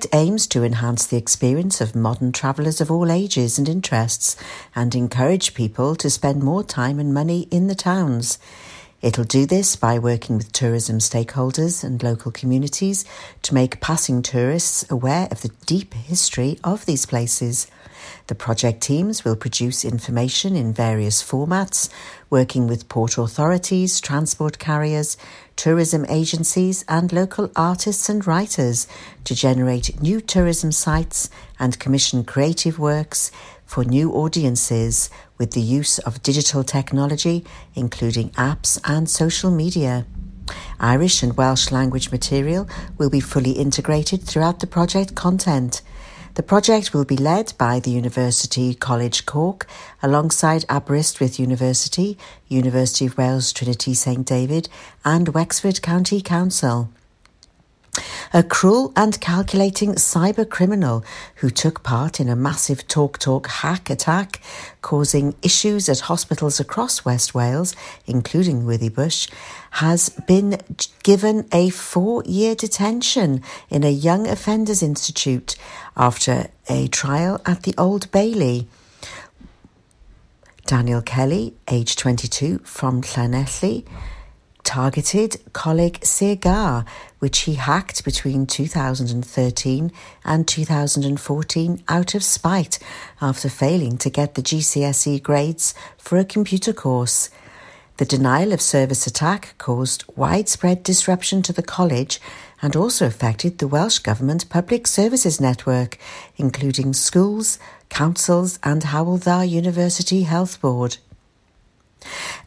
project aims to enhance the experience of modern travellers of all ages and interests and encourage people to spend more time and money in the towns. It'll do this by working with tourism stakeholders and local communities to make passing tourists aware of the deep history of these places. The project teams will produce information in various formats, working with port authorities, transport carriers, tourism agencies, and local artists and writers to generate new tourism sites and commission creative works for new audiences with the use of digital technology, including apps and social media. Irish and Welsh language material will be fully integrated throughout the project content. The project will be led by the University College Cork alongside Aberystwyth University, University of Wales Trinity St David, and Wexford County Council. A cruel and calculating cyber criminal who took part in a massive Talk Talk hack attack, causing issues at hospitals across West Wales, including Withybush, has been given a four year detention in a Young Offenders Institute after a trial at the Old Bailey. Daniel Kelly, age 22, from Llanelli, targeted Coleg Sir Gâr, which he hacked between 2013 and 2014 out of spite after failing to get the GCSE grades for a computer course. The denial of service attack caused widespread disruption to the college and also affected the Welsh Government Public Services Network, including schools, councils, and Hywel University Health Board.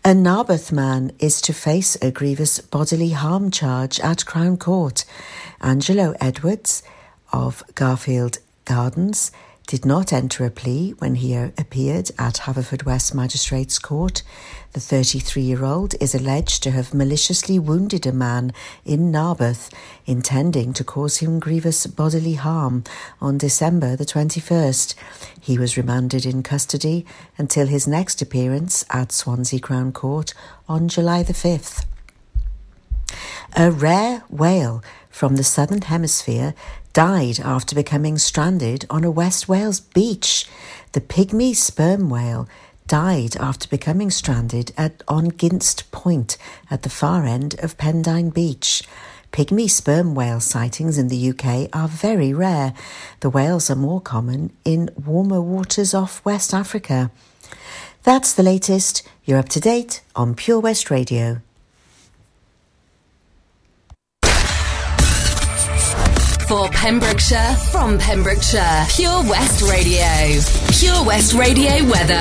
A Narberth man is to face a grievous bodily harm charge at Crown Court. Angelo Edwards of Garfield Gardens did not enter a plea when he uh, appeared at Haverfordwest Magistrates Court. The 33 year old is alleged to have maliciously wounded a man in Narberth, intending to cause him grievous bodily harm on December the 21st. He was remanded in custody until his next appearance at Swansea Crown Court on July the 5th. A rare whale from the Southern Hemisphere died after becoming stranded on a West Wales beach. The pygmy sperm whale died after becoming stranded at on Ginst Point at the far end of Pendine Beach. Pygmy sperm whale sightings in the UK are very rare. The whales are more common in warmer waters off West Africa. That's the latest. You're up to date on Pure West Radio. For Pembrokeshire, from Pembrokeshire, Pure West Radio. Pure West Radio weather.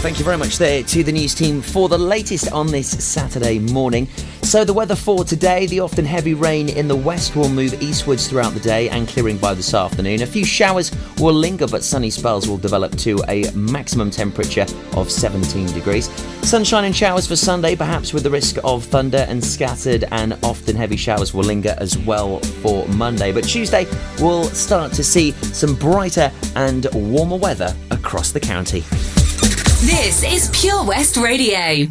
Thank you very much there to the news team for the latest on this Saturday morning. So, the weather for today the often heavy rain in the west will move eastwards throughout the day and clearing by this afternoon. A few showers will linger, but sunny spells will develop to a maximum temperature of 17 degrees. Sunshine and showers for Sunday, perhaps with the risk of thunder and scattered and often heavy showers will linger as well for Monday. But Tuesday, we'll start to see some brighter and warmer weather across the county. This is Pure West Radio.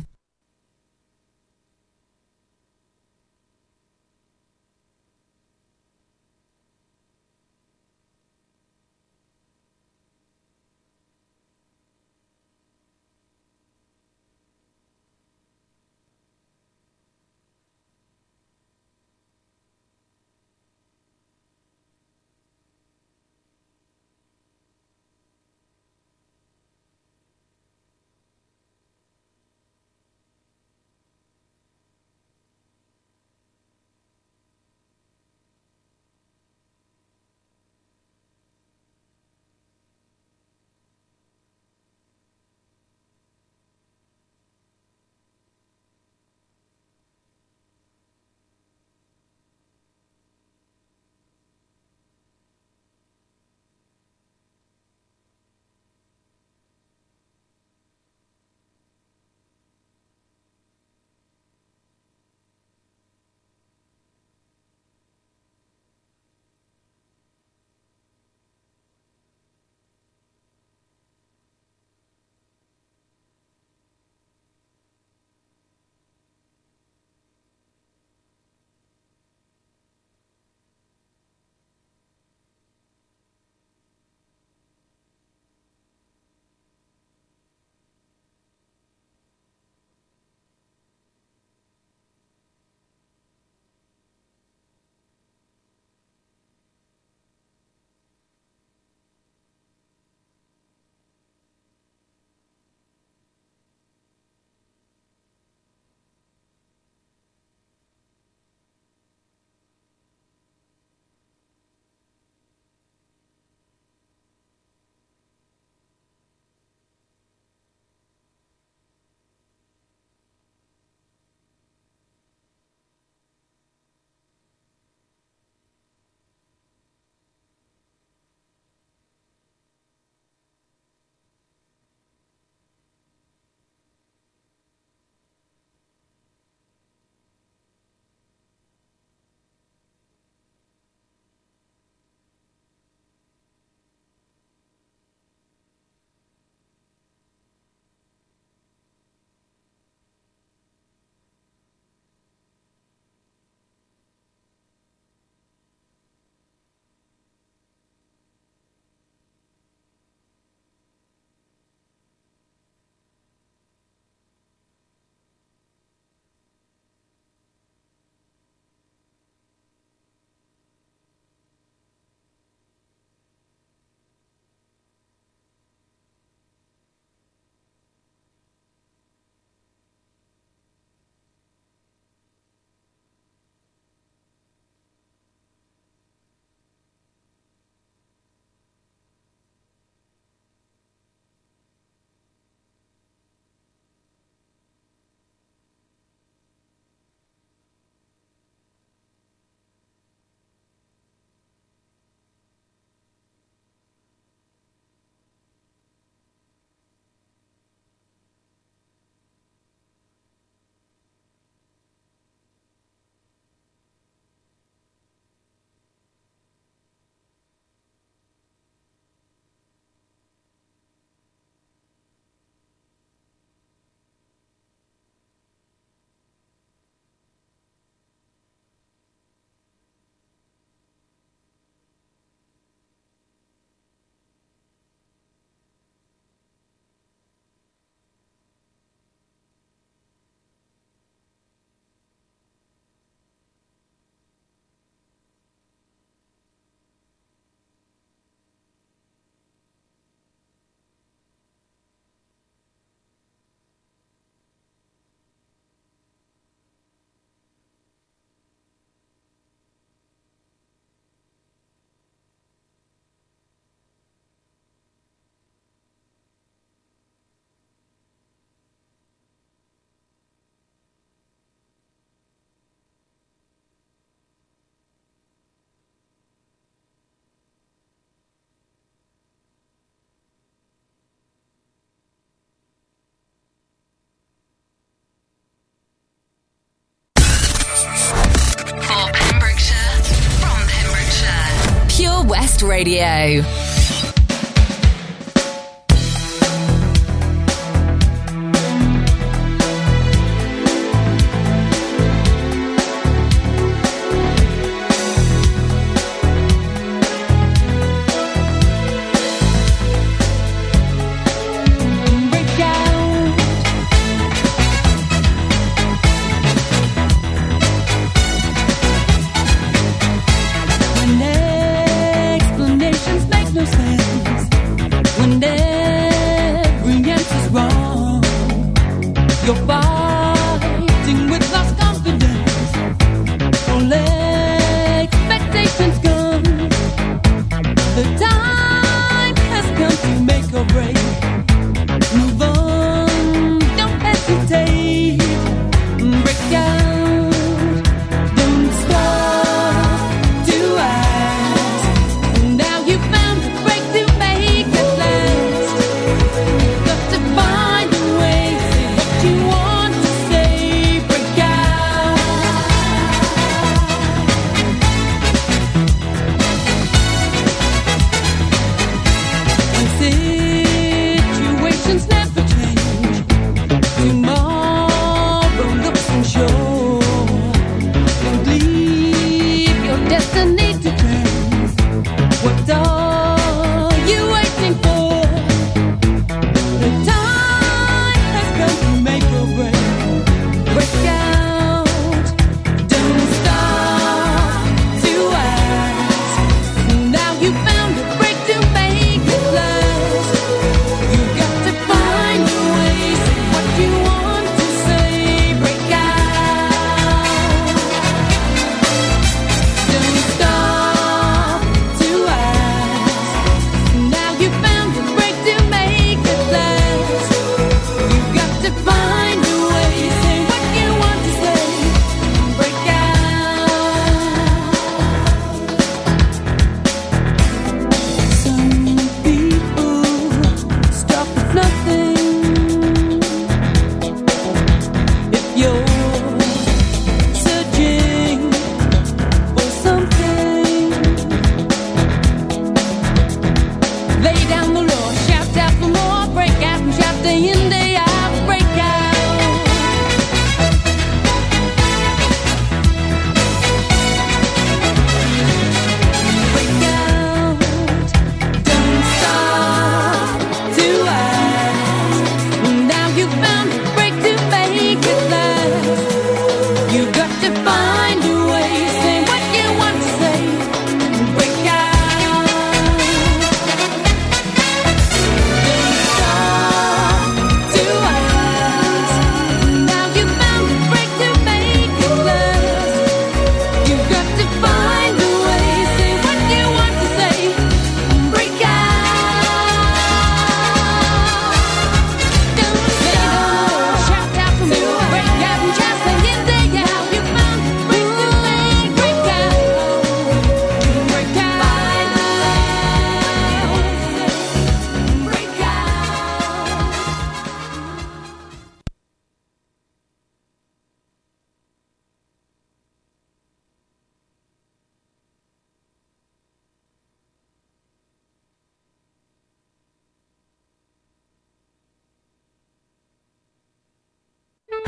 Radio.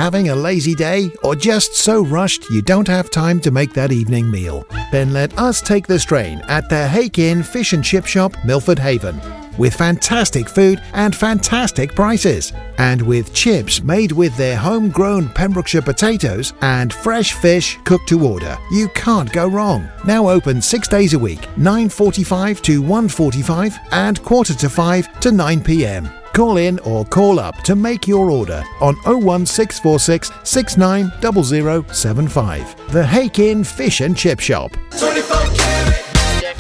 Having a lazy day or just so rushed you don't have time to make that evening meal? Then let us take the strain at the Hake Inn Fish and Chip Shop, Milford Haven. With fantastic food and fantastic prices. And with chips made with their homegrown Pembrokeshire potatoes and fresh fish cooked to order. You can't go wrong. Now open six days a week, 9.45 to 1.45 and quarter to 5 to 9 pm. Call in or call up to make your order on 01646 690075. The Hake Inn Fish and Chip Shop. 24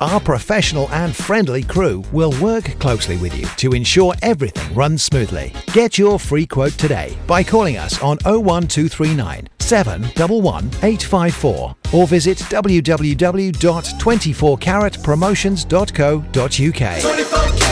Our professional and friendly crew will work closely with you to ensure everything runs smoothly. Get your free quote today by calling us on 01239 711 854 or visit www.24caratpromotions.co.uk. 24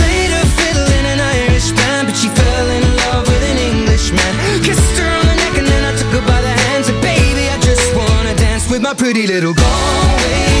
pretty little Galway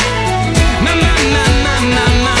My, my, my, my,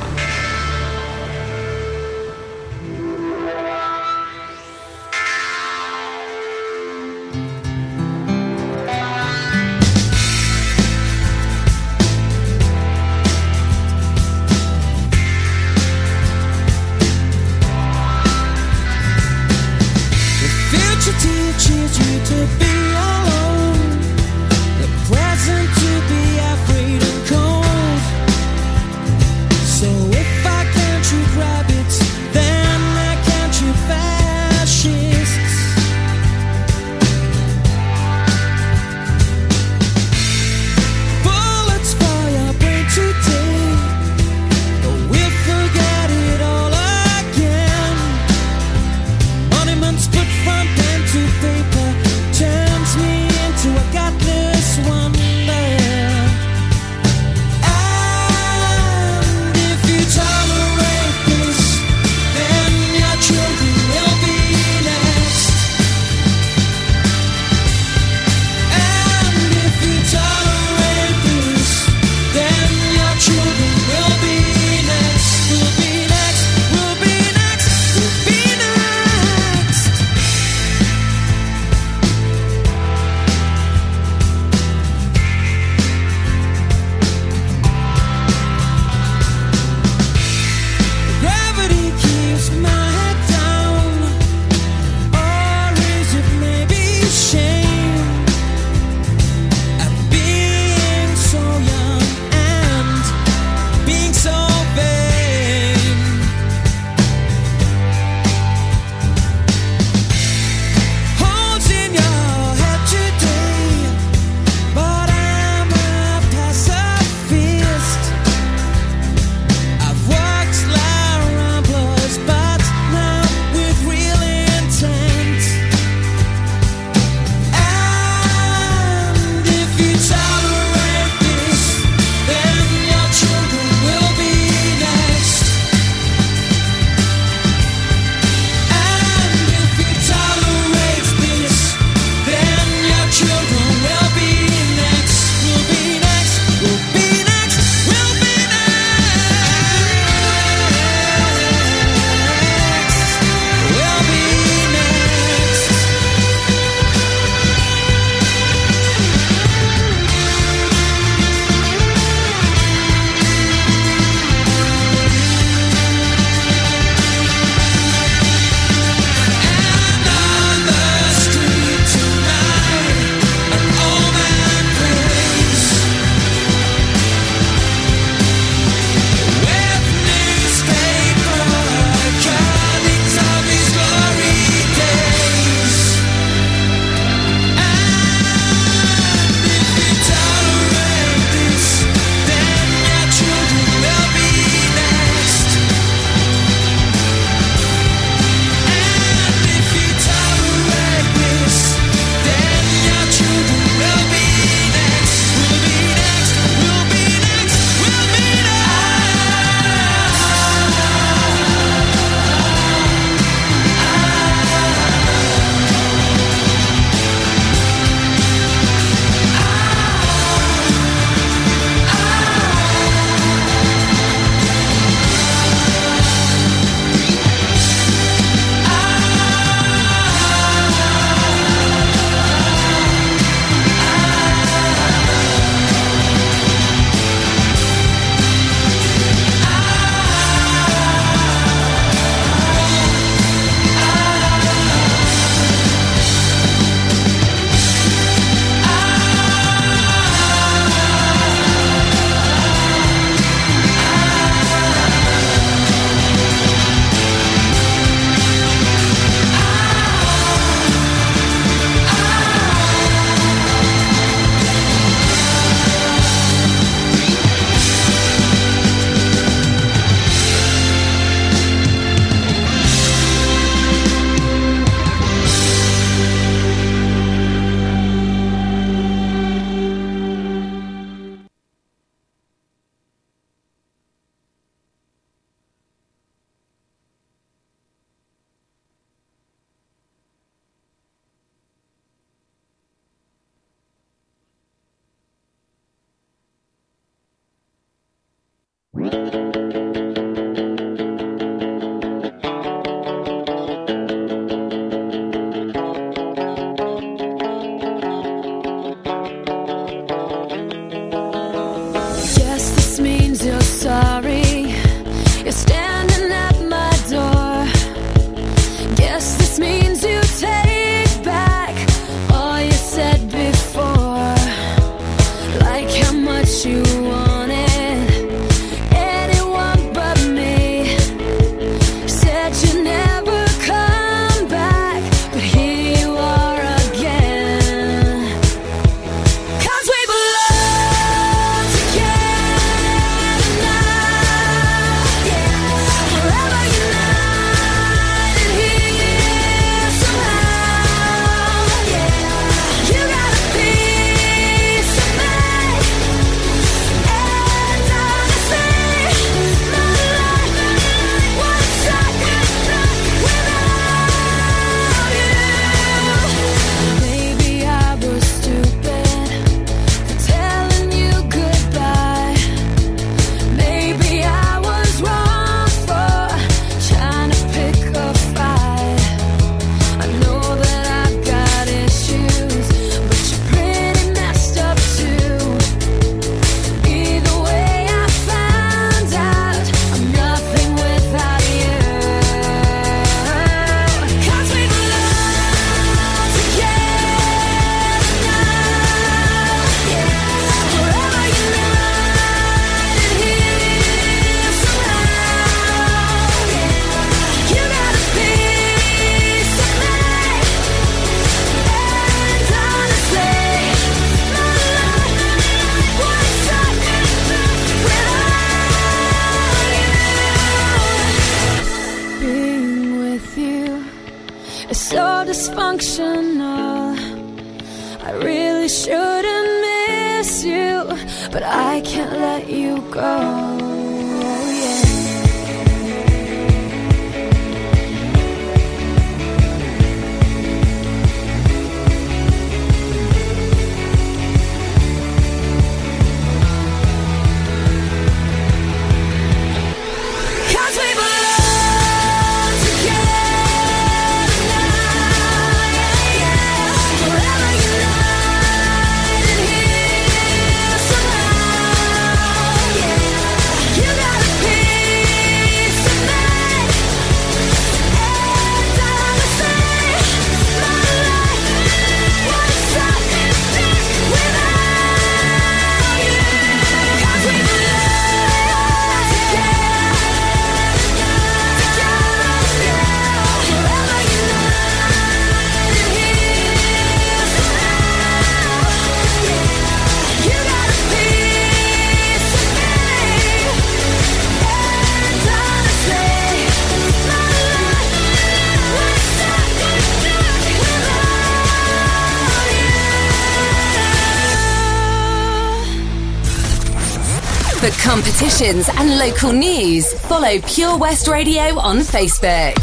For competitions and local news, follow Pure West Radio on Facebook.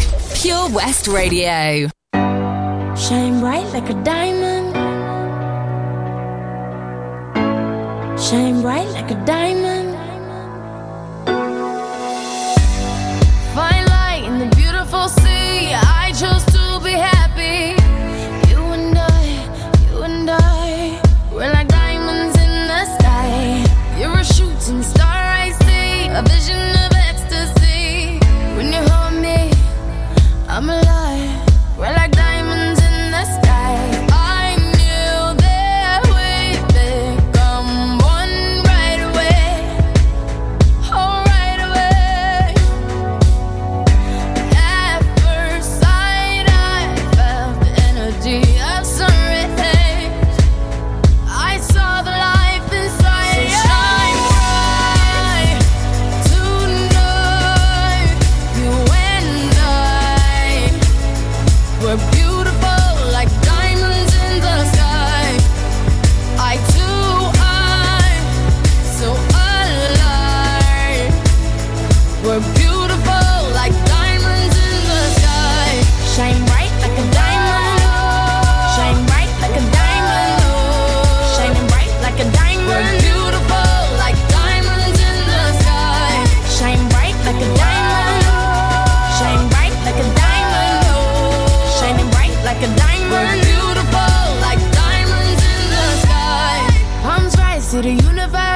Pure West Radio. Shine bright like a diamond. Shine bright like a diamond. the universe.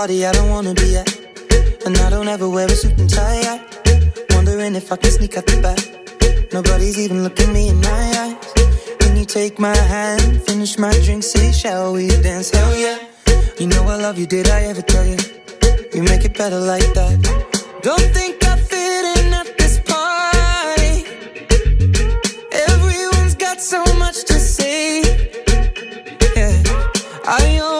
party I don't wanna be at. And I don't ever wear a suit and tie. I wondering if I can sneak out the back. Nobody's even looking me in my eyes. Can you take my hand, finish my drink, say, shall we dance? Hell yeah. You know I love you, did I ever tell you? You make it better like that. Don't think I fit in at this party. Everyone's got so much to say. Yeah. I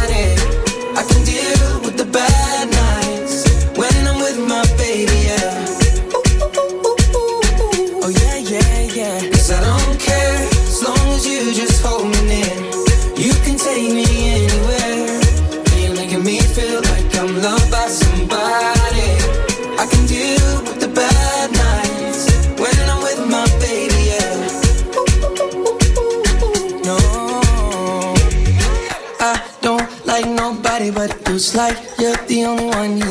the only one you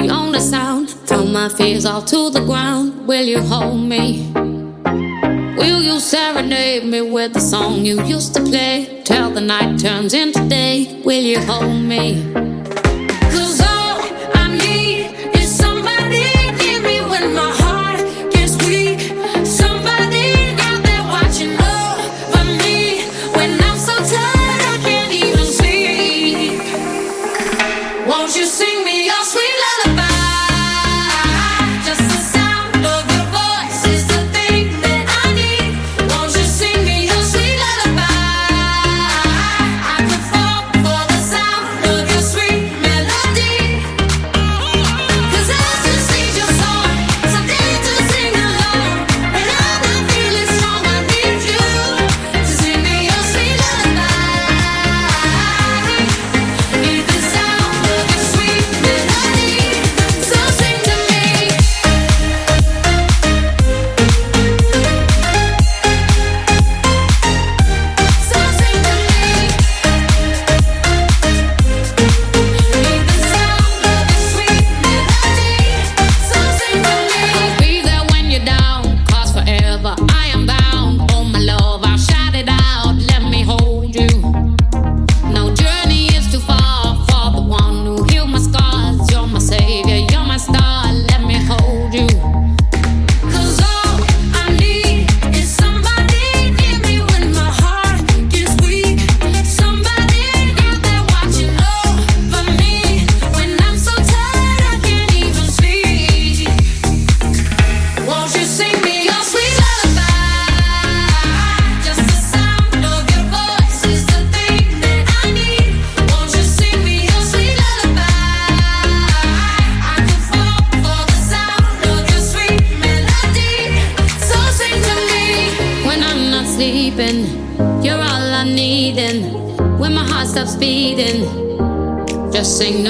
me on the sound. Throw my fears all to the ground. Will you hold me? Will you serenade me with the song you used to play? Till the night turns into day. Will you hold me? saying no.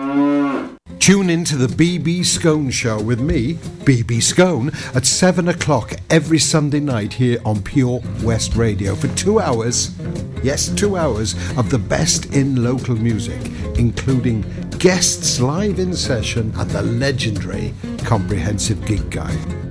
Tune in to the BB Scone Show with me, BB Scone, at 7 o'clock every Sunday night here on Pure West Radio for two hours, yes, two hours, of the best in local music, including guests live in session and the legendary Comprehensive Gig Guide.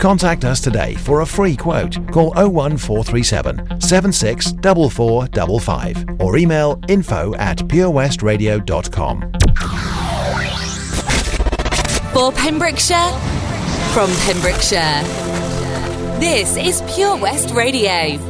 Contact us today for a free quote. Call 01437 764455 or email info at purewestradio.com. For Pembrokeshire, from Pembrokeshire. This is Pure West Radio.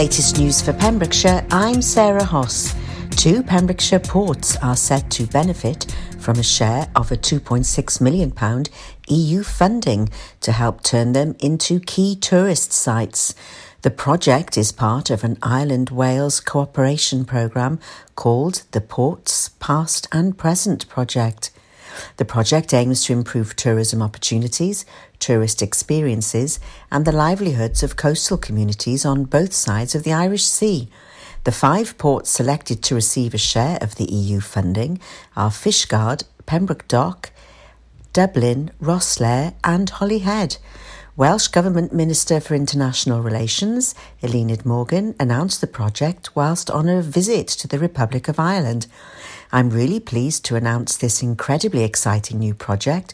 latest news for Pembrokeshire, I'm Sarah Hoss. Two Pembrokeshire ports are set to benefit from a share of a £2.6 million EU funding to help turn them into key tourist sites. The project is part of an Ireland Wales cooperation programme called the Ports Past and Present Project. The project aims to improve tourism opportunities, tourist experiences, and the livelihoods of coastal communities on both sides of the Irish Sea. The five ports selected to receive a share of the EU funding are Fishguard, Pembroke Dock, Dublin, Rosslare, and Holyhead. Welsh Government Minister for International Relations, Eluned Morgan, announced the project whilst on a visit to the Republic of Ireland. I'm really pleased to announce this incredibly exciting new project,